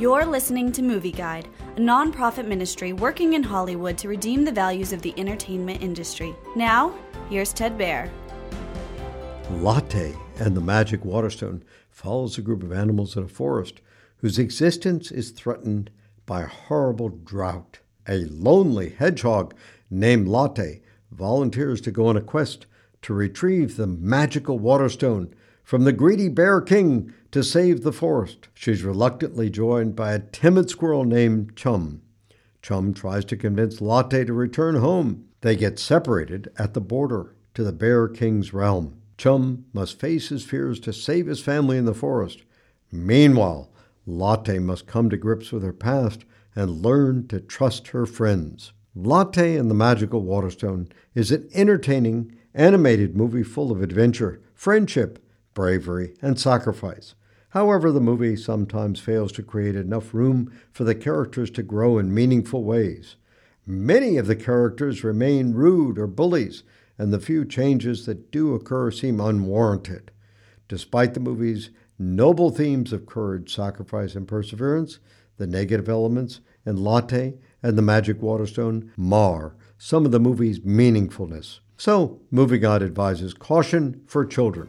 You're listening to Movie Guide, a nonprofit ministry working in Hollywood to redeem the values of the entertainment industry. Now, here's Ted Baehr. Latte and the Magic Waterstone follows a group of animals in a forest whose existence is threatened by a horrible drought. A lonely hedgehog named Latte volunteers to go on a quest to retrieve the magical Waterstone from the greedy Bear King to save the forest. She's reluctantly joined by a timid squirrel named Chum. Chum tries to convince Latte to return home. They get separated at the border to the Bear King's realm. Chum must face his fears to save his family in the forest. Meanwhile, Latte must come to grips with her past and learn to trust her friends. Latte and the Magical Waterstone is an entertaining, animated movie full of adventure, friendship, bravery, and sacrifice. However, the movie sometimes fails to create enough room for the characters to grow in meaningful ways. Many of the characters remain rude or bullies, and the few changes that do occur seem unwarranted. Despite the movie's noble themes of courage, sacrifice, and perseverance, the negative elements in Latte and the Magic Waterstone mar some of the movie's meaningfulness. So, Movie advises caution for children.